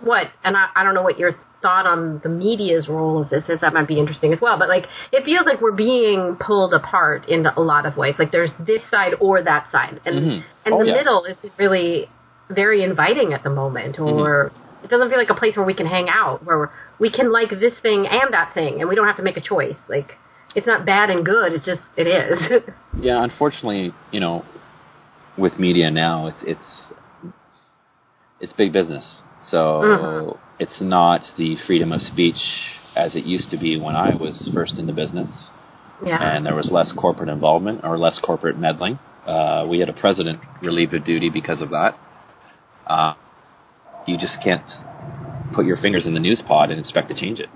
what, and I, I don't know what your thought on the media's role of this is. That might be interesting as well. But like, it feels like we're being pulled apart in a lot of ways. Like there's this side or that side, and Mhm. and Oh, the yeah. middle is really very inviting at the moment, or. It doesn't feel like a place where we can hang out, where we're, can like this thing and that thing, and we don't have to make a choice. Like, it's not bad and good. It's just it is. yeah, unfortunately, you know, with media now, it's it's it's big business. So Mhm. It's not the freedom of speech as it used to be when I was first in the business. yeah. and there was less corporate involvement or less corporate meddling. Uh, we had a president relieved of duty because of that. Uh, you just can't put your fingers in the news pod and expect to change it.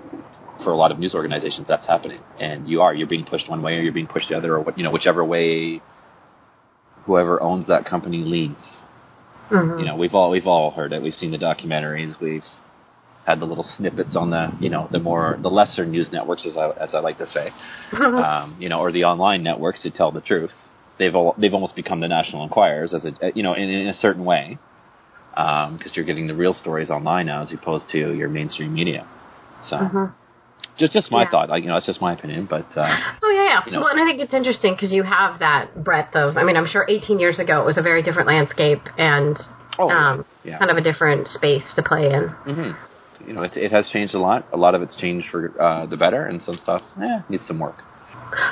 For a lot of news organizations, that's happening, and you are you're being pushed one way or you're being pushed the other, or what you know whichever way whoever owns that company leans. Mhm. You know, we've all we've all heard it. We've seen the documentaries. We've had the little snippets on the you know the more the lesser news networks, as I as I like to say, um, you know, or the online networks to tell the truth. They've all, they've almost become the National Enquirers as a you know in, in a certain way, because you're getting the real stories online now as opposed to your mainstream media. So Mhm. just just my Yeah. thought. Like you know, it's just my opinion, but uh, Oh yeah, yeah. You know. well, and I think it's interesting because you have that breadth of. I mean, I'm sure 18 years ago it was a very different landscape and oh um, yeah. kind of a different space to play in. hmm You know, it, it has changed a lot. A lot of it's changed for uh, the better, and some stuff eh, needs some work.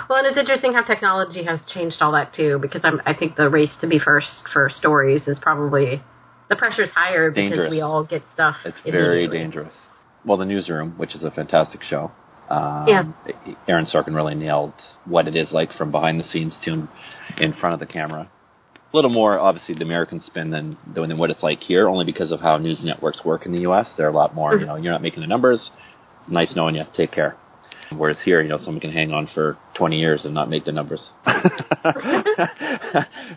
Well, and it's interesting how technology has changed all that too. Because I'm, I think the race to be first for stories is probably the pressure's higher because Dangerous. we all get stuff. It's very dangerous. Well, the newsroom, which is a fantastic show. Um, Yeah. Aaron Sorkin really nailed what it is like from behind the scenes to in, in front of the camera. A little more, obviously, the American spin than than what it's like here, only because of how news networks work in the U.S. They're a lot more, you know, you're not making the numbers. It's nice knowing you. Take care. Whereas here, you know, someone can hang on for 20 years and not make the numbers.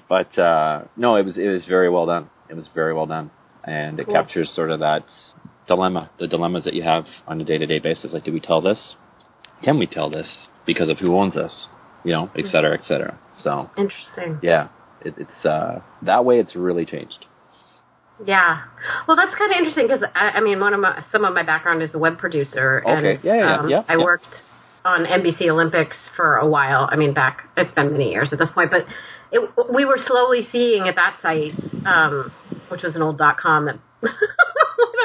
but uh, no, it was it was very well done. It was very well done, and it Cool. captures sort of that dilemma, the dilemmas that you have on a day-to-day basis. Like, do we tell this? Can we tell this because of who owns this? You know, et cetera, et cetera. So Interesting. yeah, it, it's uh, that way. It's really changed. Yeah. Well, that's kind of interesting because I, I mean, one of my some of my background is a web producer, Okay. and Yeah, yeah, um, yeah, I yeah. worked on NBC Olympics for a while. I mean, back it's been many years at this point, but it, we were slowly seeing at that site, um, which was an old dot com that went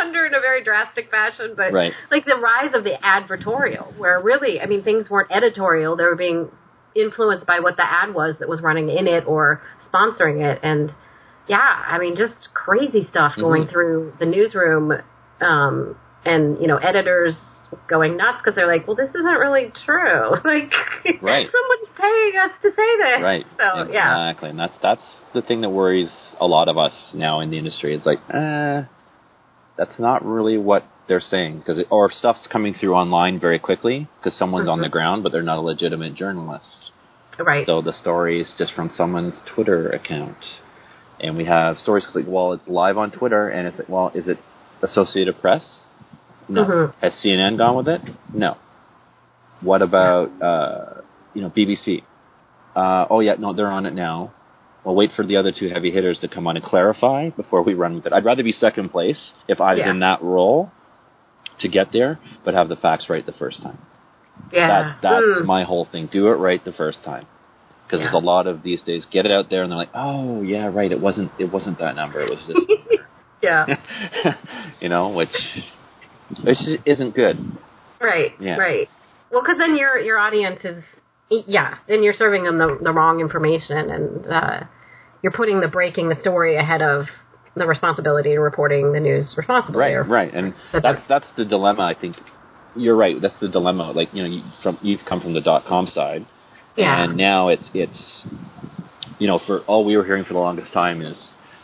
under in a very drastic fashion, but Right. like the rise of the advertorial, where really, I mean, things weren't editorial; they were being influenced by what the ad was that was running in it or sponsoring it, and yeah, I mean, just crazy stuff going Mhm. through the newsroom, um, and you know, editors going nuts because they're like, "Well, this isn't really true. like, Right. someone's paying us to say this." Right. So yeah, exactly. And that's that's the thing that worries a lot of us now in the industry. It's like, eh, that's not really what they're saying because or stuff's coming through online very quickly because someone's on Mhm. the ground, but they're not a legitimate journalist. Right. So the story is just from someone's Twitter account, and we have stories like, well, it's live on Twitter, and it's like, well, is it Associated Press? No. Mhm. Has CNN gone with it? No. What about uh, you know BBC? Uh, oh yeah, no, they're on it now. We'll wait for the other two heavy hitters to come on and clarify before we run with it. I'd rather be second place if I was Yeah. in that role to get there, but have the facts right the first time. Yeah, That, that's Mm. my whole thing. Do it right the first time. Because Yeah. there's a lot of these days, get it out there, and they're like, "Oh yeah, right. It wasn't. It wasn't that number. It was this." yeah, you know, which which isn't good. right, Yeah. right. Well, because then your your audience is yeah, then you're serving them the the wrong information, and uh, you're putting the breaking the story ahead of the responsibility of reporting the news responsibly. Right, right, and that's that's the dilemma. I think you're right. That's the dilemma. Like you know, you, from you've come from the dot com side, Yeah. and now it's it's you know, for all we were hearing for the longest time is,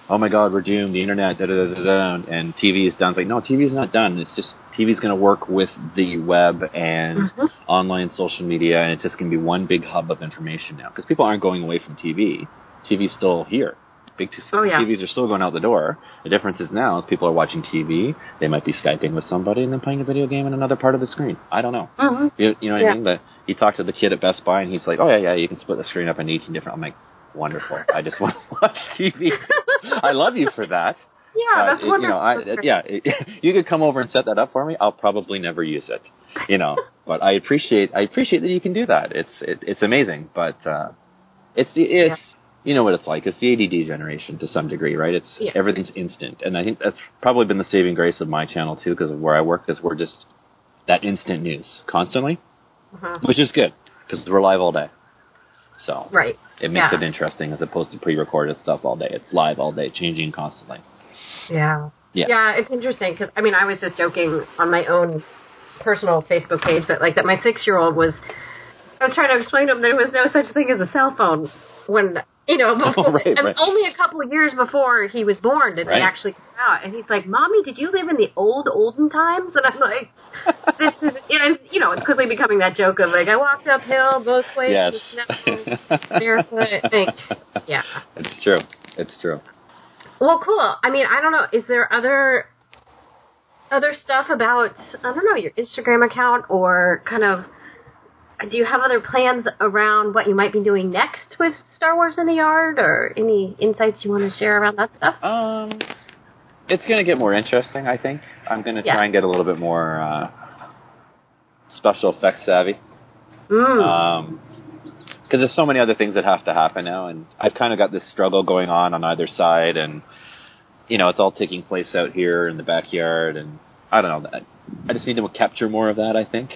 oh my God, we're doomed. The internet, da da da da, da and TV is done. It's like no, TV is not done. It's just TV is going to work with the web and Mhm. online social media, and it's just going to be one big hub of information now because people aren't going away from TV. TV's still here. Big t- Oh, yeah. TVs are still going out the door. The difference is now is people are watching TV. They might be skyping with somebody and then playing a video game in another part of the screen. I don't know. Mhm. You, you know what Yeah. I mean? But he talked to the kid at Best Buy and he's like, "Oh yeah, yeah, you can split the screen up into 18 different." I'm like, "Wonderful! I just want to watch TV. I love you for that." Yeah, that's it- wonderful. you know, I, it- yeah, it, you could come over and set that up for me. I'll probably never use it, you know. but I appreciate I appreciate that you can do that. It's it, it's amazing, but uh, it's the it's you know what it's like. It's the ADD generation to some degree, right? It's Yeah. everything's instant, and I think that's probably been the saving grace of my channel too, because of where I work, because we're just that instant news constantly, Mhm. which is good because we're live all day. So Right. it makes Yeah. it interesting as opposed to pre-recorded stuff all day. It's live all day, changing constantly. Yeah. Yeah. Yeah, it's interesting because I mean, I was just joking on my own personal Facebook page, but like that my six year old was. I was trying to explain to him there was no such thing as a cell phone when you know before, right, and right. only a couple of years before he was born did Right. they actually come out, and he's like, "Mommy, did you live in the old olden times?" And I'm like, "This is," and you know, it's quickly becoming that joke of like, I walked uphill both ways yes. snow, barefoot. Like, yeah. It's true. It's true. Well, cool. I mean, I don't know. Is there other other stuff about I don't know your Instagram account or kind of do you have other plans around what you might be doing next with Star Wars in the Yard or any insights you want to share around that stuff? Um, it's going to get more interesting, I think. I'm going to Yeah. try and get a little bit more uh, special effects savvy. Mm. Um 'cause there's so many other things that have to happen now, and I've kind of got this struggle going on on either side, and you know, it's all taking place out here in the backyard, and I don't know. I just need to capture more of that. I think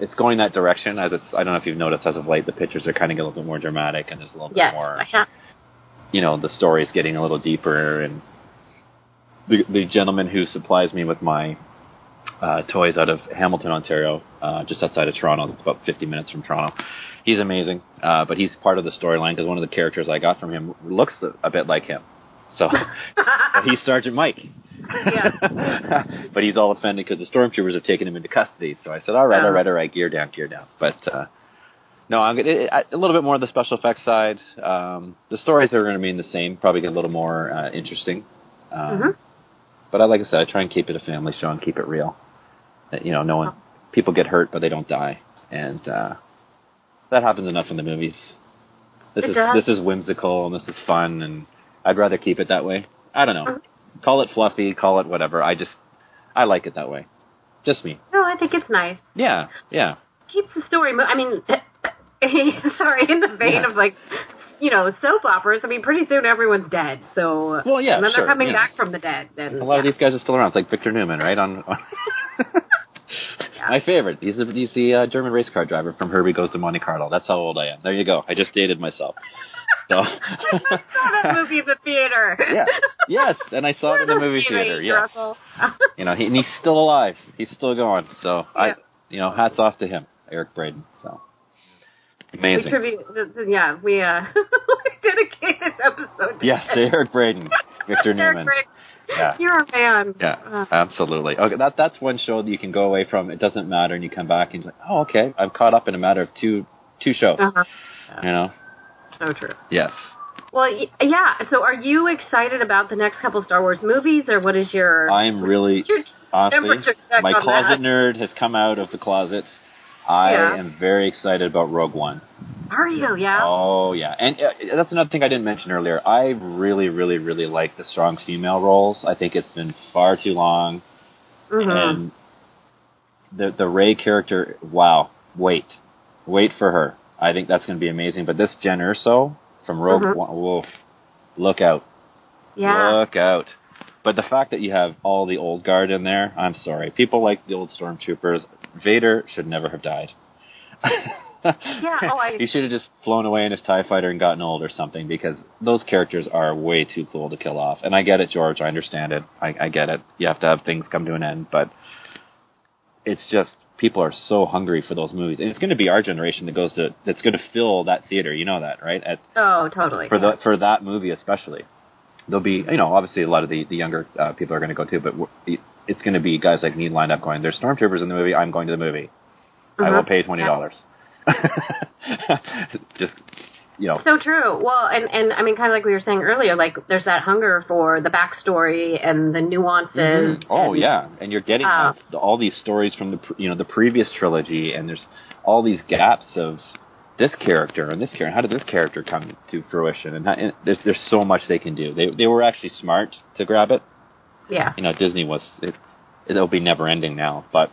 it's going that direction. As it's, I don't know if you've noticed as of late, the pictures are kind of getting a little bit more dramatic, and there's a little yes, bit more have. you know the story's getting a little deeper and the the gentleman who supplies me with my uh, toys out of Hamilton, Ontario, uh, just outside of Toronto. It's about 50 minutes from Toronto. He's amazing, uh, but he's part of the storyline because one of the characters I got from him looks a, a bit like him. So he's Sergeant Mike. but he's all offended because the stormtroopers have taken him into custody. So I said, all right, all right, all right, gear down, gear down. But uh, no, I'm gonna, it, a little bit more of the special effects side. Um, the stories are going to remain the same, probably get a little more uh, interesting. Um, Mhm. But I, like I said, I try and keep it a family show and keep it real. That, you know, no one, people get hurt, but they don't die, and uh, that happens enough in the movies. This It is does. this is whimsical and this is fun, and I'd rather keep it that way. I don't know. Mhm. Call it fluffy, call it whatever. I just I like it that way. Just me. no, I think it's nice. Yeah, yeah. Keeps the story. Mo- I mean, sorry, in the vein Yeah. of like, you know, soap operas. I mean, pretty soon everyone's dead. So Well, yeah, and then sure, they're coming you know. back from the dead. And A lot of these guys are still around. It's like Victor Newman, right? On, on my favorite. He's the, he's the uh, German race car driver from Herbie Goes to Monte Carlo. That's how old I am. There you go. I just dated myself. So. I saw that movie in the theater. yeah. Yes, and I saw it in the movie theater. Yes. You know, he, and he's still alive. He's still going. So I, you know, hats off to him, Eric Braeden. So we amazing. tribute. th- th- Yeah, we uh, we dedicate this episode. to Yes, to Eric Braeden, Victor Eric Newman. Braeden. Yeah. You're a man. Yeah, Uh, absolutely. Okay, that that's one show that you can go away from. It doesn't matter, and you come back and you're like, oh, okay, I'm caught up in a matter of two two shows. uh-huh. You know? So true. Yes. Well, yeah. So, are you excited about the next couple Star Wars movies, or what is your? I'm really your honestly, my closet that? nerd has come out of the closet. I Yeah. am very excited about Rogue One. Are you? Yeah. Oh yeah, and uh, that's another thing I didn't mention earlier. I really, really, really like the strong female roles. I think it's been far too long, Mm-hmm. and the the Rey character. Wow, wait, wait for her. I think that's going to be amazing. But this Jyn Erso from Rogue Mhm. One, woof, look out, yeah. look out. But the fact that you have all the old guard in there, I'm sorry. People like the old stormtroopers. Vader should never have died. Yeah, oh, I- he should have just flown away in his TIE fighter and gotten old or something because those characters are way too cool to kill off. And I get it, George. I understand it. I, I get it. You have to have things come to an end. But it's just, people are so hungry for those movies. And it's going to be our generation that goes to, that's going to fill that theater. You know that, right? At, oh, totally. for the for that movie especially. There'll be, you know, obviously a lot of the the younger uh, people are going to go too, but it's going to be guys like me lined up going. There's stormtroopers in the movie. I'm going to the movie. I will Mhm. pay twenty dollars. Just, you know, So true. Well, and and I mean, kind of like we were saying earlier, like there's that hunger for the backstory and the nuances. Mhm. Oh and- yeah, and you're getting Uh, all these stories from the you know the previous trilogy, and there's all these gaps of this character and this character. How did this character come to fruition? And, how, and there's there's so much they can do. They they were actually smart to grab it. Yeah. You know, Disney was it. It'll be never ending now, but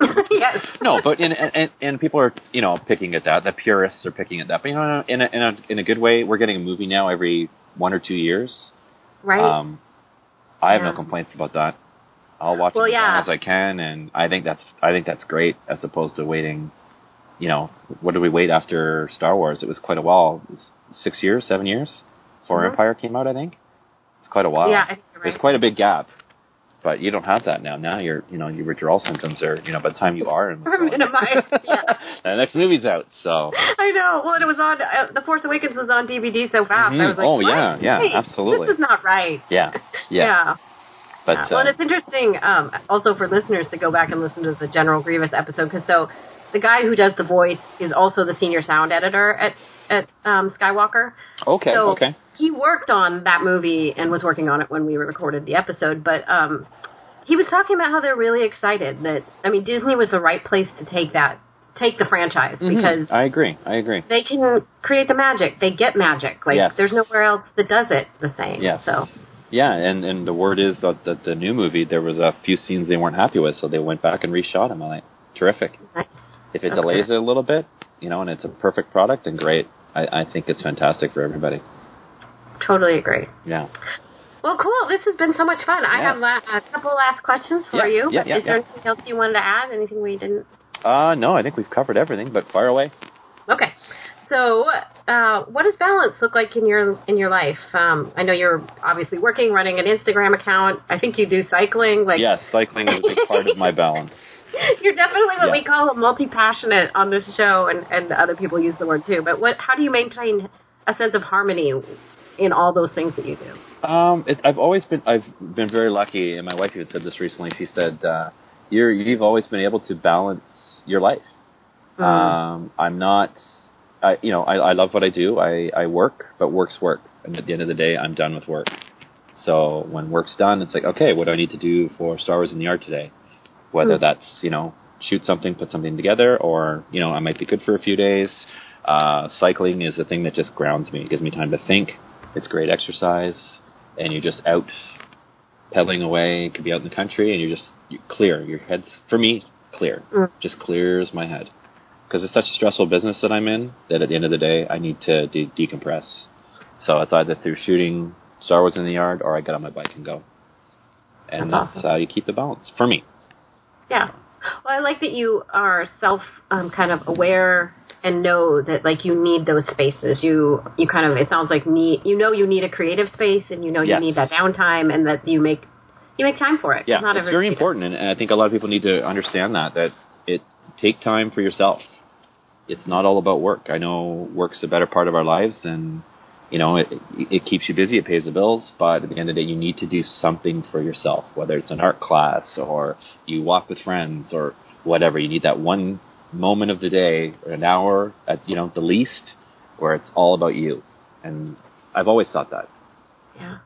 yes. no, but in and, and people are you know picking at that. The purists are picking at that. But you know, in a in a in a good way, we're getting a movie now every one or two years. Right. Um, I have no complaints about that. I'll watch Well, it as yeah. long as I can, and I think that's I think that's great as opposed to waiting. You know, what did we wait after Star Wars? It was quite a while, six years, seven years, before Mhm. Empire came out. I think it's quite a while. Yeah, I think There's right. quite a big gap, but you don't have that now. Now you're, you know, your withdrawal symptoms are, you know, by the time you are in Minimized, yeah. the next movie's out. So I know. Well, and it was on. Uh, the Force Awakens was on DVD so fast. I Mhm. was like, Oh, what? yeah, yeah, Wait, absolutely. This is not right. yeah, yeah. Yeah. But Yeah. well, and uh, it's interesting um, also for listeners to go back and listen to the General Grievous episode because so the guy who does the voice is also the senior sound editor at at um, Skywalker. okay, so okay. he worked on that movie and was working on it when we recorded the episode, but um, he was talking about how they're really excited that I mean Disney was the right place to take that take the franchise Mhm. because I agree. I agree. they can create the magic. They get magic. Like Yes. there's nowhere else that does it the same. Yes. So Yeah, and and the word is that the, the new movie there was a few scenes they weren't happy with, so they went back and reshot them. I'm like, terrific. nice. If it Okay. delays it a little bit, you know, and it's a perfect product, then great. I, I think it's fantastic for everybody. Totally agree. Yeah. Well, cool. This has been so much fun. I have uh, a couple last questions for Yeah, you. yeah, yeah, Is there anything else you wanted to add? Anything we didn't? Uh no, I think we've covered everything, but fire away. Okay. So, uh, what does balance look like in your in your life? Um, I know you're obviously working, running an Instagram account. I think you do cycling. Like, yes, cycling is a big part of my balance. you're definitely what Yeah. we call a multi-passionate on this show, and and other people use the word too. But what? How do you maintain a sense of harmony in all those things that you do? Um, it, I've always been I've been very lucky, and my wife even said this recently. She said, uh, "You're you've always been able to balance your life." Mm. Um, I'm not, I you know I, I love what I do. I I work, but work's work, and at the end of the day, I'm done with work. So when work's done, it's like, okay, what do I need to do for Star Wars in the Yard today? Whether Mm. that's you know shoot something, put something together, or you know I might be good for a few days. Uh, cycling is a thing that just grounds me. It gives me time to think. It's great exercise, and you're just out pedaling away. You could be out in the country, and you're just you clear. Your head's for me clear. Mm. Just clears my head because it's such a stressful business that I'm in that at the end of the day I need to de- decompress. So it's either through shooting Star Wars in the yard or I get on my bike and go. And That's that's, awesome. how you keep the balance for me. Yeah. Well, I like that you are self um, kind of aware and know that like you need those spaces. You you kind of it sounds like need you know you need a creative space and you know you Yes. need that downtime and that you make you make time for it. Yeah, Not it's very important, and, and I think a lot of people need to understand that that it take time for yourself. It's not all about work. I know work's a better part of our lives, and you know it it keeps you busy, it pays the bills. But at the end of the day, you need to do something for yourself, whether it's an art class or you walk with friends or whatever. You need that one moment of the day, or an hour at you know the least, where it's all about you. And I've always thought that. Yeah.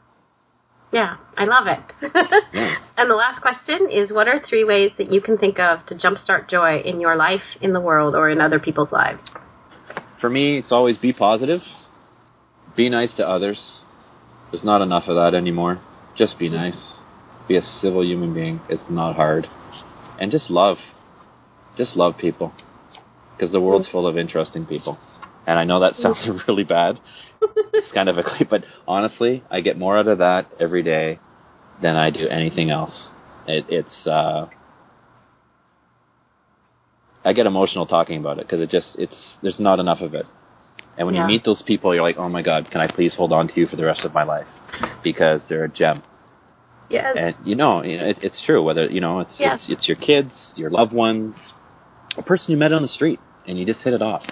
Yeah, I love it. Yeah. And the last question is what are three ways that you can think of to jumpstart joy in your life, in the world, or in other people's lives? for me, it's always be positive, be nice to others. There's not enough of that anymore. Just be nice. Be a civil human being. It's not hard. And just love. Just love people. Because the world's full of interesting people. And I know that sounds really bad. It's kind of a clip, but honestly, I get more out of that every day than I do anything else. It, it's, uh, I get emotional talking about it because it just it's there's not enough of it. And when Yeah. you meet those people, you're like, oh my god, can I please hold on to you for the rest of my life? Because they're a gem. Yeah. And you know, you know it, it's true. Whether you know, it's, Yeah. it's it's your kids, your loved ones, a person you met on the street, and you just hit it off,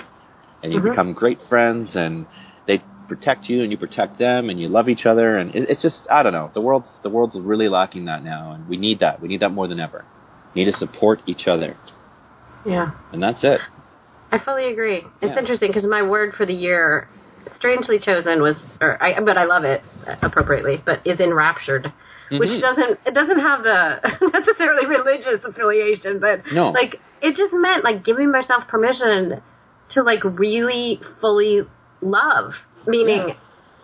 and you Mhm. become great friends, and they protect you, and you protect them, and you love each other, and it, it's just I don't know. The world's the world's really lacking that now, and we need that. We need that more than ever. We need to support each other, yeah. and that's it. I fully agree. It's Yeah. interesting because my word for the year, strangely chosen, was, or I, but I love it appropriately, but is enraptured, which Mhm. doesn't it doesn't have the necessarily religious affiliation, but No. like it just meant like giving myself permission to like really fully love, meaning. Yeah.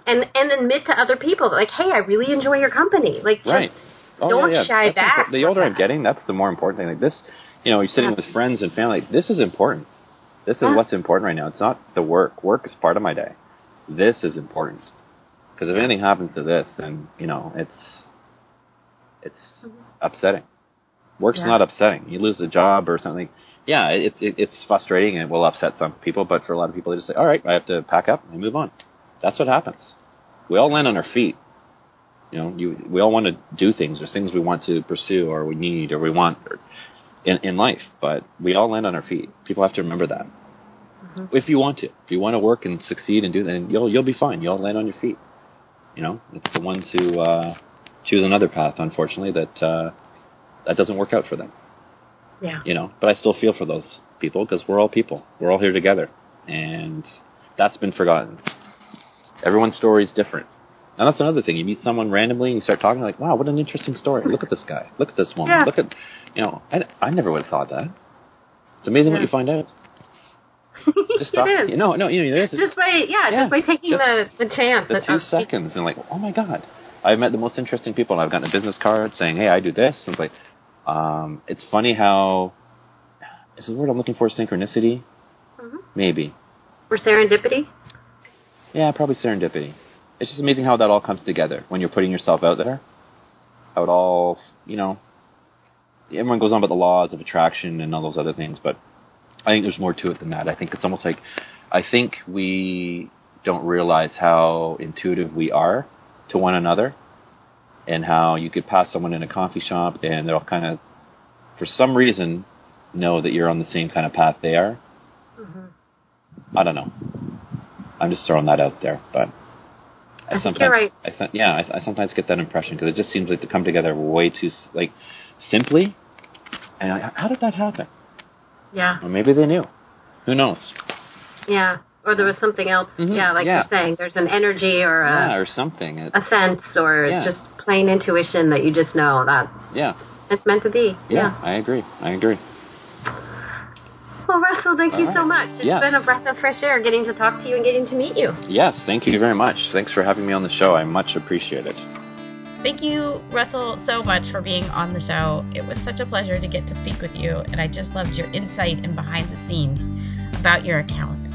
And and admit to other people like, hey, I really enjoy your company. Like, just Right. Oh, don't yeah, yeah. shy That's back impor- The older I'm getting, that's the more important thing. Like this, you know, you're sitting Yeah. with friends and family. This is important. This is what's important right now. It's not the work. Work is part of my day. This is important. Because if anything happens to this, then you know it's it's mm-hmm. upsetting. Work's Yeah. not upsetting. You lose a job or something. Yeah, it's it, it's frustrating and it will upset some people. But for a lot of people, they just say, "All right, I have to pack up and move on." That's what happens. We all land on our feet. You know, you, we all want to do things. There's things we want to pursue, or we need, or we want or in, in life. But we all land on our feet. People have to remember that. If you want to, if you want to work and succeed and do, then you'll you'll be fine. You'll land on your feet. You know, it's the ones who uh, choose another path, unfortunately, that uh, that doesn't work out for them. yeah. You know, but I still feel for those people because we're all people. We're all here together, and that's been forgotten. Everyone's story is different. And that's another thing. You meet someone randomly and you start talking like, wow, what an interesting story. Look at this guy. Look at this woman. Yeah. Look at, you know, I, I never would have thought that. It's amazing what you find out. Just it talk, is. You know, no, you know, it's just by yeah, Yeah, just by taking just the the chance. the two seconds and like, oh my god, I've met the most interesting people. and I've gotten a business card saying, hey, I do this. And it's like, um, it's funny how is the word I'm looking for synchronicity? Mhm. Maybe. Or serendipity. Yeah, probably serendipity. It's just amazing how that all comes together when you're putting yourself out there. How it all, you know, everyone goes on about the laws of attraction and all those other things, but I think there's more to it than that. I think it's almost like, I think we don't realize how intuitive we are to one another and how you could pass someone in a coffee shop and they'll kind of, for some reason, know that you're on the same kind of path they are. Mhm. I don't know. I'm just throwing that out there, but I think sometimes, right. I th- yeah, I, I sometimes get that impression because it just seems like to come together way too like simply. And I, how did that happen? Yeah, Well, maybe they knew. Who knows? yeah. Or there was something else. Mhm, Yeah, like yeah. you're saying, there's an energy or a yeah, or something. It- a sense or Yeah. just plain intuition that you just know that yeah, it's meant to be. yeah, I agree. I agree. Well, Russell, thank you All so much. It's Yes. been a breath of fresh air getting to talk to you and getting to meet you. Yes, thank you very much. Thanks for having me on the show. I much appreciate it. Thank you, Russell, so much for being on the show. It was such a pleasure to get to speak with you, and I just loved your insight and behind the scenes about your account.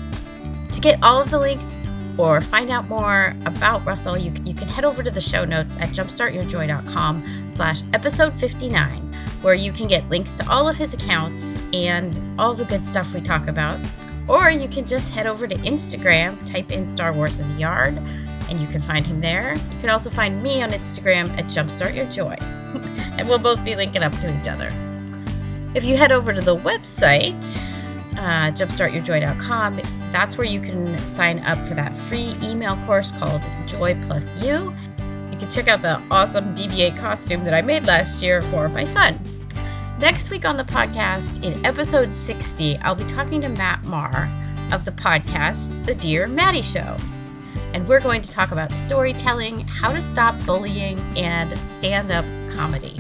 To get all of the links or find out more about Russell, you, you can head over to the show notes at jumpstartyourjoy.com slash episode 59, where you can get links to all of his accounts and all the good stuff we talk about. Or you can just head over to Instagram, type in Star Wars in the Yard, and you can find him there. You can also find me on Instagram at jumpstartyourjoy, and we'll both be linking up to each other. If you head over to the website, uh, jumpstartyourjoy.com, that's where you can sign up for that free email course called Joy Plus You. You can check out the awesome BB 8 costume that I made last year for my son. Next week on the podcast, in episode 60, I'll be talking to Matt Marr of the podcast The Dear Maddie Show and we're going to talk about storytelling, how to stop bullying, and stand up comedy.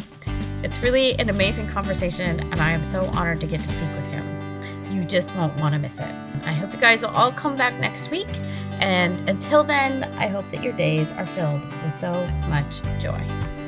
It's really an amazing conversation, and I am so honored to get to speak with. Just won't want to miss it. I hope you guys will all come back next week, and until then, I hope that your days are filled with so much joy.